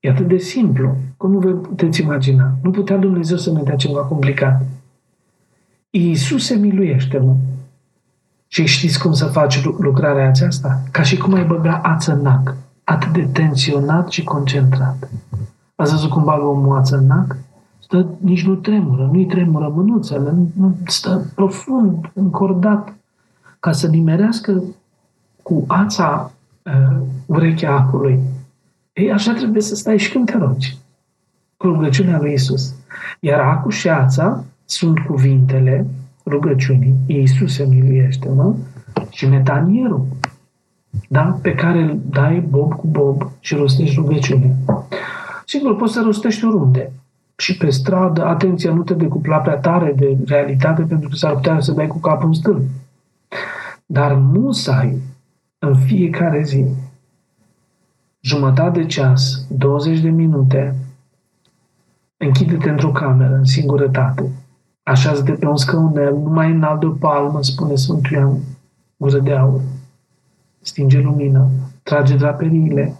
E atât de simplu, cum nu vă puteți imagina. Nu putea Dumnezeu să ne dea ceva complicat. Iisuse, miluiește-mă. Și știți cum să faci lucrarea aceasta? Ca și cum ai băga ață în nac, atât de tensionat și concentrat. Ați văzut cum bagă o moață în nac? Stă, nici nu tremură, nu-i tremură mânuțele, nu, stă profund, încordat, ca să nimerească cu ața uh, urechea acului. Ei, așa trebuie să stai și când te rogi. Cu rugăciunea lui Isus. Iar acul și ața sunt cuvintele rugăciunii. Iisuse miluiește-mă și metanierul da? pe care îl dai bob cu bob și rostești rugăciune. Sigur, poți să rostești oriunde. Și pe stradă, atenție, nu te decupla prea tare de realitate pentru că s-ar putea să dai cu capul în stâlp. Dar musai în fiecare zi, jumătate de ceas, 20 de minute, închide-te într-o cameră, în singurătate, așează de pe un scaunel, numai înalt de o palmă, spune Sfântul Ioan, gură de aur. Stinge lumina, trage draperiile,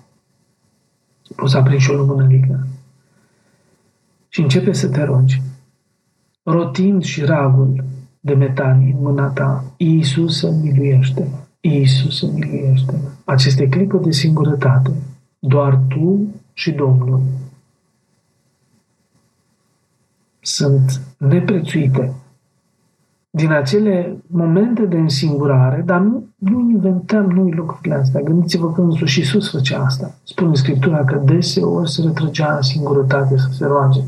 poți aprinzi și o lumânărică și începe să te rogi. Rotind și ragul de metanii în mâna ta, Iisus să miluiește-mă, Iisus să miluiește-mă. Aceste clipă de singurătate, doar tu și Domnul sunt neprețuite din acele momente de însingurare, dar nu, nu inventăm noi lucrurile astea. Gândiți-vă că însuși Iisus făcea asta. Spune Scriptura că deseori se retrăgea în singurătate să se roage.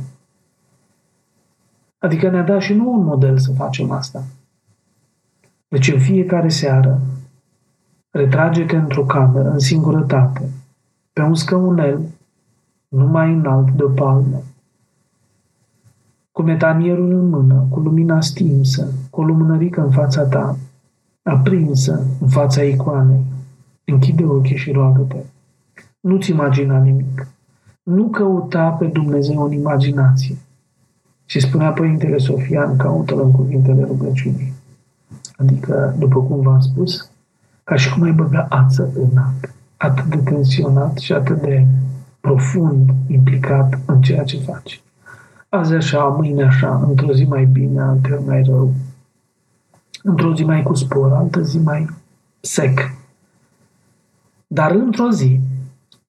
Adică ne-a dat și nu un model să facem asta. Deci în fiecare seară retrage-te într-o cameră, în singurătate, pe un scăunel, numai înalt de o palmă, cu metanierul în mână, cu lumina stinsă, cu o lumânărică în fața ta, aprinsă în fața icoanei. Închide ochii și roagă-te. Nu-ți imagina nimic. Nu căuta pe Dumnezeu în imaginație. Și spunea Părintele Sofian, caută-l în cuvintele rugăciunii. Adică, după cum v-am spus, ca și cum ai băga ață în apă. Atât de tensionat și atât de profund implicat în ceea ce faci. Azi așa, mâine așa, într-o zi mai bine, altă mai rău. Într-o zi mai cu spor, altă zi mai sec. Dar într-o zi,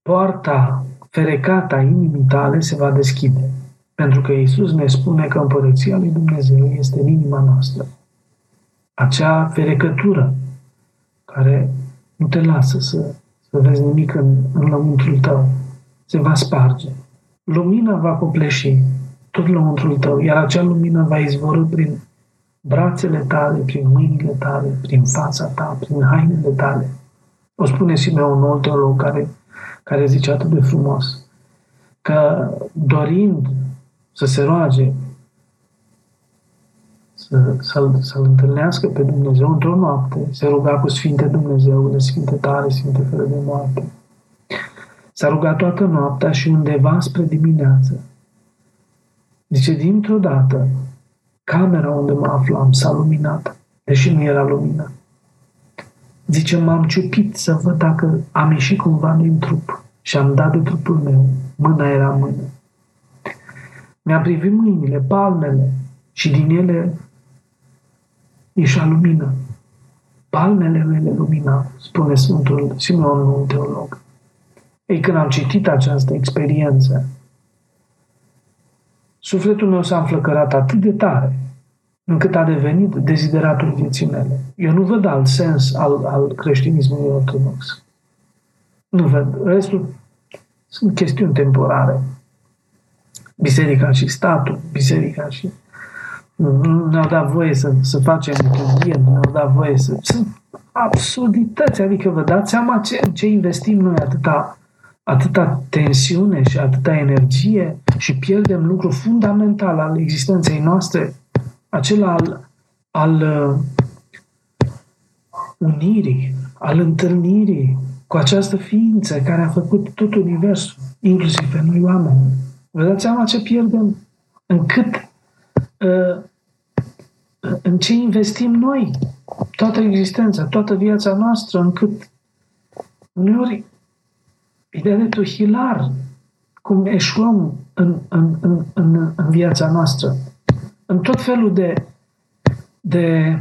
poarta ferecata inimii tale se va deschide. Pentru că Iisus ne spune că împărăția lui Dumnezeu este în inima noastră. Acea ferecătură care nu te lasă să, să vezi nimic în, în lăuntrul tău, se va sparge. Lumina va copleși tot lăuntrul tău, iar acea lumină va izvorâ prin brațele tale, prin mâinile tale, prin fața ta, prin hainele tale. O spune Simeon, un nou teolog care, care zice atât de frumos, că dorind să se roage, să, să-l, să-l întâlnească pe Dumnezeu într-o noapte, se ruga cu Sfinte Dumnezeule, Sfinte tare, Sfinte fără de moarte. S-a rugat toată noaptea și undeva spre dimineață Zice, dintr-o dată, camera unde mă aflam s-a luminat, deși nu era lumină. Zice, m-am ciupit să văd dacă am ieșit cumva din trup și am dat de trupul meu. Mâna era mână. Mi-a privit mâinile, palmele și din ele ieșea lumină. Palmele mele lumina, spune Sfântul Simeon, un teolog. Ei, când am citit această experiență, Sufletul meu s-a înflăcărat atât de tare încât a devenit dezideratul vieții mele. Eu nu văd alt sens al, al creștinismului ortodox. Nu văd. Restul sunt chestiuni temporare. Biserica și statul, biserica și nu ne-au dat voie să, să facem liturghie, nu ne-au dat voie să... Sunt absurdități, adică vă dați seama ce, ce investim noi atâta atâta tensiune și atâta energie și pierdem lucru fundamental al existenței noastre, acela al, al uh, unirii, al întâlnirii cu această ființă care a făcut tot universul, inclusiv pe noi oameni. Vă dați seama ce pierdem? Încât uh, în ce investim noi toată existența, toată viața noastră, încât uneori Ideea de tu hilar cum eșuăm în, în, în, în, în viața noastră. În tot felul de, de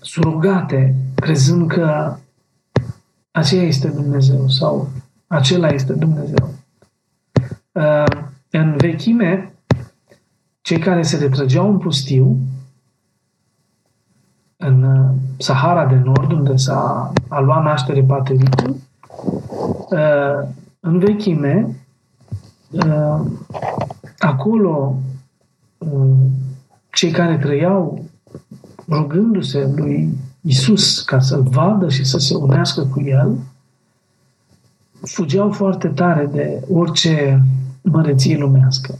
surugate, crezând că aceea este Dumnezeu sau acela este Dumnezeu. Uh, în vechime, cei care se retrăgeau în pustiu, în uh, Sahara de Nord, unde s-a a luat naștere batericul, uh, în vechime, acolo cei care trăiau rugându-se lui Isus ca să-l vadă și să se unească cu el, fugeau foarte tare de orice măreție lumească.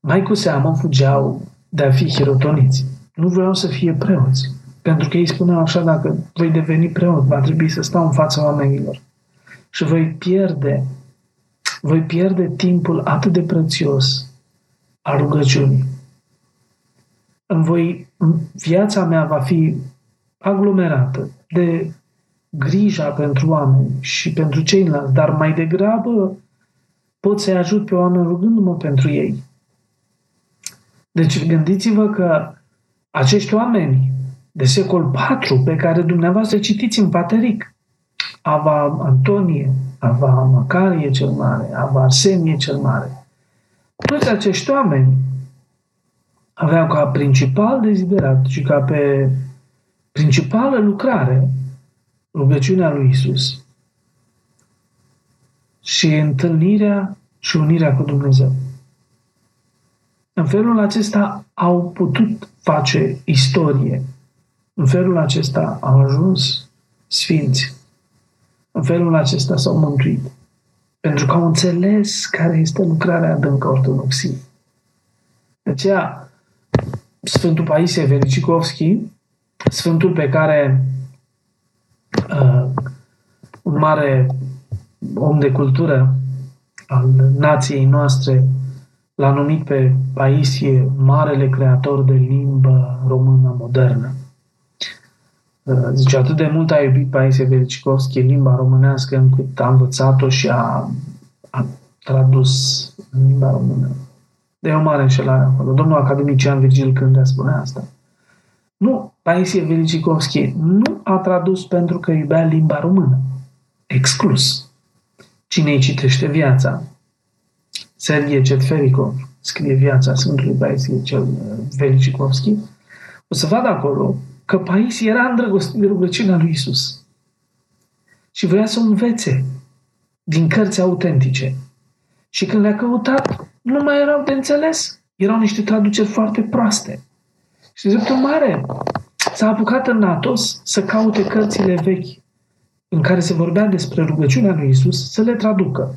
Mai cu seamă fugeau de a fi hirotoniți. Nu vreau să fie preoți. Pentru că ei spuneau așa, dacă voi deveni preot, va trebui să stau în fața oamenilor. Și voi pierde, voi pierde timpul atât de prețios al rugăciunii. În voi, viața mea va fi aglomerată de grija pentru oameni și pentru ceilalți, dar mai degrabă pot să-i ajut pe oameni rugându-mă pentru ei. Deci gândiți-vă că acești oameni de secol 4 pe care dumneavoastră citiți în Pateric, Ava Antonie, Ava Macarie cel Mare, Ava Arsenie cel Mare, toți acești oameni aveau ca principal deziderat și ca pe principală lucrare rugăciunea lui Isus și întâlnirea și unirea cu Dumnezeu. În felul acesta au putut face istorie. În felul acesta au ajuns sfinți. În felul acesta s-au mântuit. Pentru că au înțeles care este lucrarea adâncă ortodoxiei. De aceea, Sfântul Paisie Vericicovski, Sfântul pe care uh, un mare om de cultură al nației noastre l-a numit pe Paisie marele creator de limbă română modernă. Uh, zice, atât de mult a iubit Paisie Vericicovski limba românească încât a învățat-o și a, a tradus în limba română. De o mare înșelare acolo. Domnul academician Virgil Cândea spune asta. Nu, Paisie Vericicovski nu a tradus pentru că iubea limba română. Exclus. Cine îi citește viața? Sergie Cetfericov scrie viața Sfântului Paisie cel uh, Vericicovski, o să vadă acolo că Paisie era îndrăgostit de rugăciunea lui Isus. Și vrea să o învețe din cărți autentice. Și când le-a căutat, nu mai erau de înțeles. Erau niște traduceri foarte proaste. Și de mare s-a apucat în Natos să caute cărțile vechi în care se vorbea despre rugăciunea lui Isus, să le traducă.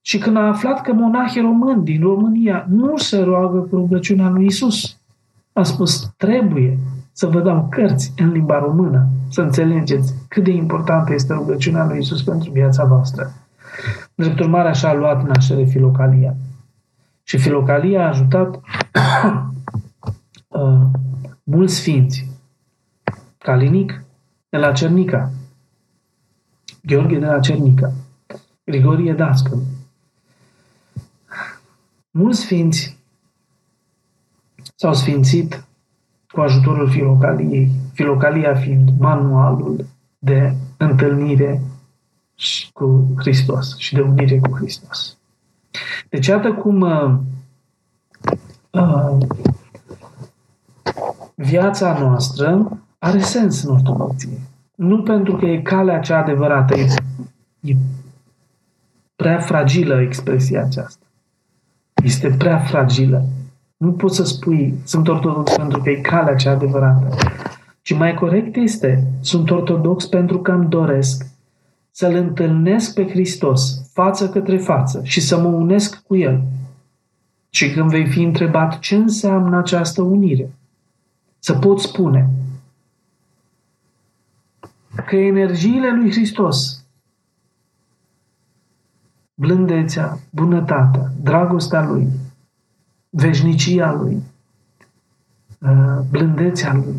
Și când a aflat că monahii români din România nu se roagă cu rugăciunea lui Isus, a spus, trebuie să vă dau cărți în limba română, să înțelegeți cât de importantă este rugăciunea lui Isus pentru viața voastră. Drept urmare, așa a luat naștere Filocalia. Și Filocalia a ajutat uh, mulți sfinți. Calinic de la Cernica, Gheorghe de la Cernica, Grigorie Dascăl. Mulți sfinți s-au sfințit cu ajutorul filocaliei, filocalia fiind manualul de întâlnire cu Hristos și de unire cu Hristos. Deci, iată cum uh, uh, viața noastră are sens în ortodoxie. Nu pentru că e calea cea adevărată, e, e prea fragilă expresia aceasta. Este prea fragilă. Nu poți să spui, sunt ortodox pentru că e calea cea adevărată. Ci mai corect este, sunt ortodox pentru că îmi doresc să-L întâlnesc pe Hristos față către față și să mă unesc cu El. Și când vei fi întrebat ce înseamnă această unire, să pot spune că energiile lui Hristos, blândețea, bunătatea, dragostea lui, veșnicia lui, uh, blândețea lui,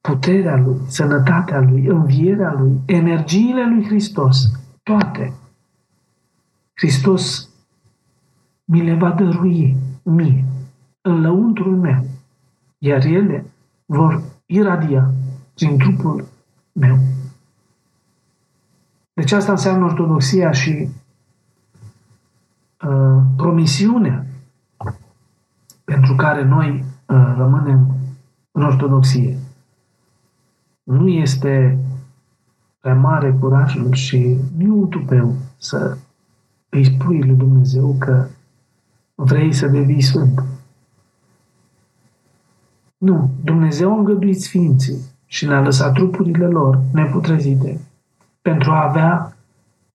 puterea lui, sănătatea lui, învierea lui, energiile lui Hristos, toate, Hristos mi le va dărui mie, în lăuntrul meu, iar ele vor iradia prin trupul meu. Deci asta înseamnă ortodoxia și uh, promisiunea pentru care noi uh, rămânem în ortodoxie. Nu este prea mare curajul și nu e un tupeu să îi spui lui Dumnezeu că vrei să devii sfânt. Nu, Dumnezeu a îngăduit sfinții și ne-a lăsat trupurile lor neputrezite pentru a avea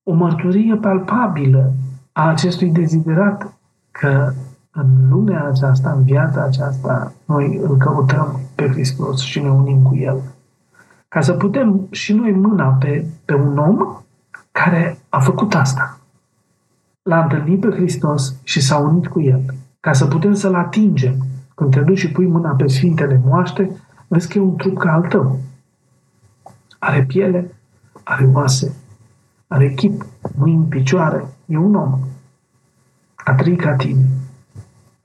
o mărturie palpabilă a acestui deziderat că în lumea aceasta, în viața aceasta, noi îl căutăm pe Hristos și ne unim cu El. Ca să putem și noi mâna pe, pe un om care a făcut asta. L-a întâlnit pe Hristos și s-a unit cu El. Ca să putem să-L atingem. Când te duci și pui mâna pe Sfintele Moaște, vezi că e un trup ca al tău. Are piele, are oase, are chip, mâini, picioare. E un om. A trăit ca tine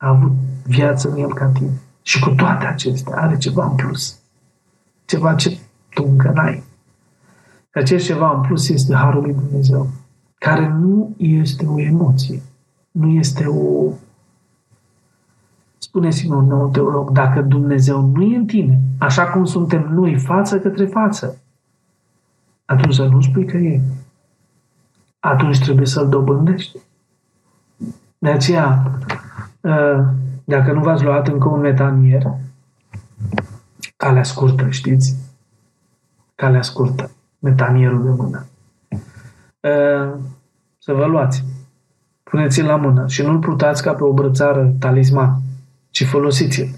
a avut viață în el ca tine. Și cu toate acestea are ceva în plus. Ceva ce tu încă n-ai. Că acest ceva în plus este Harul lui Dumnezeu, care nu este o emoție, nu este o... Spune-ți un nou teolog, dacă Dumnezeu nu e în tine, așa cum suntem noi față către față, atunci să nu spui că e. Atunci trebuie să-l dobândești. De aceea, Uh, dacă nu v-ați luat încă un metanier, calea scurtă, știți? Calea scurtă, metanierul de mână. Uh, să vă luați. Puneți-l la mână și nu-l plutați ca pe o brățară talisman, ci folosiți-l.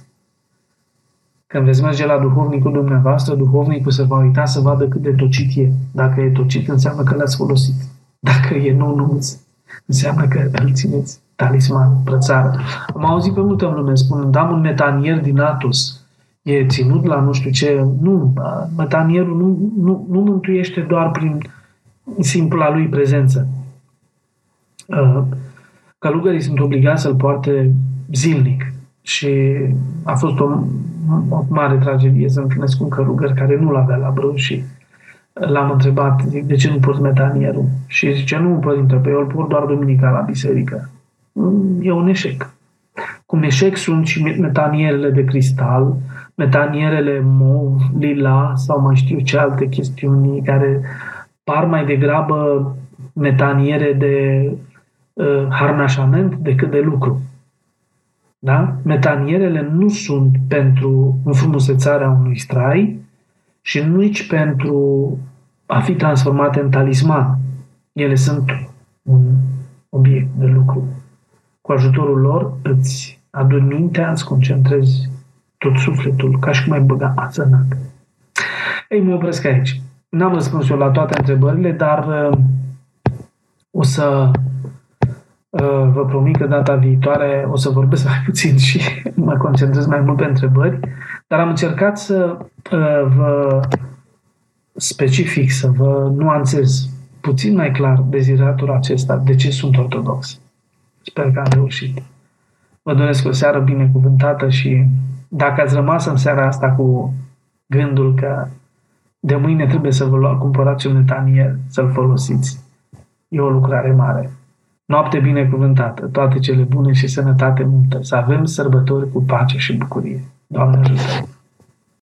Când veți merge la duhovnicul dumneavoastră, duhovnicul se va uita să vadă cât de tocit e. Dacă e tocit, înseamnă că l-ați folosit. Dacă e nou înseamnă că îl țineți talisman, brățară. Am auzit pe multă lume spunând, am un metanier din Atos, e ținut la nu știu ce. Nu, metanierul nu, nu, nu mântuiește doar prin simpla lui prezență. Călugării sunt obligați să-l poarte zilnic și a fost o, o mare tragedie să întâlnesc un călugăr care nu l-avea la brâu și l-am întrebat, zic, de ce nu porți metanierul? Și zice, nu, părinte, pe eu îl port doar duminica la biserică e un eșec. Cum eșec sunt și metanierele de cristal, metanierele mov, lila sau mai știu ce alte chestiuni care par mai degrabă metaniere de uh, harnașament decât de lucru. Da? Metanierele nu sunt pentru înfrumusețarea unui strai și nici pentru a fi transformate în talisman. Ele sunt un obiect de lucru. Cu ajutorul lor îți aduni mintea, îți concentrezi tot sufletul, ca și cum ai băga ață în ac. Ei, mă opresc aici. N-am răspuns eu la toate întrebările, dar uh, o să uh, vă promit că data viitoare o să vorbesc mai puțin și mă concentrez mai mult pe întrebări, dar am încercat să uh, vă specific, să vă nuanțez puțin mai clar deziratul acesta de ce sunt ortodox. Sper că am reușit. Vă doresc o seară binecuvântată și dacă ați rămas în seara asta cu gândul că de mâine trebuie să vă luați, cumpărați un etanier, să-l folosiți, e o lucrare mare. Noapte binecuvântată, toate cele bune și sănătate multă, să avem sărbători cu pace și bucurie. Doamne ajută!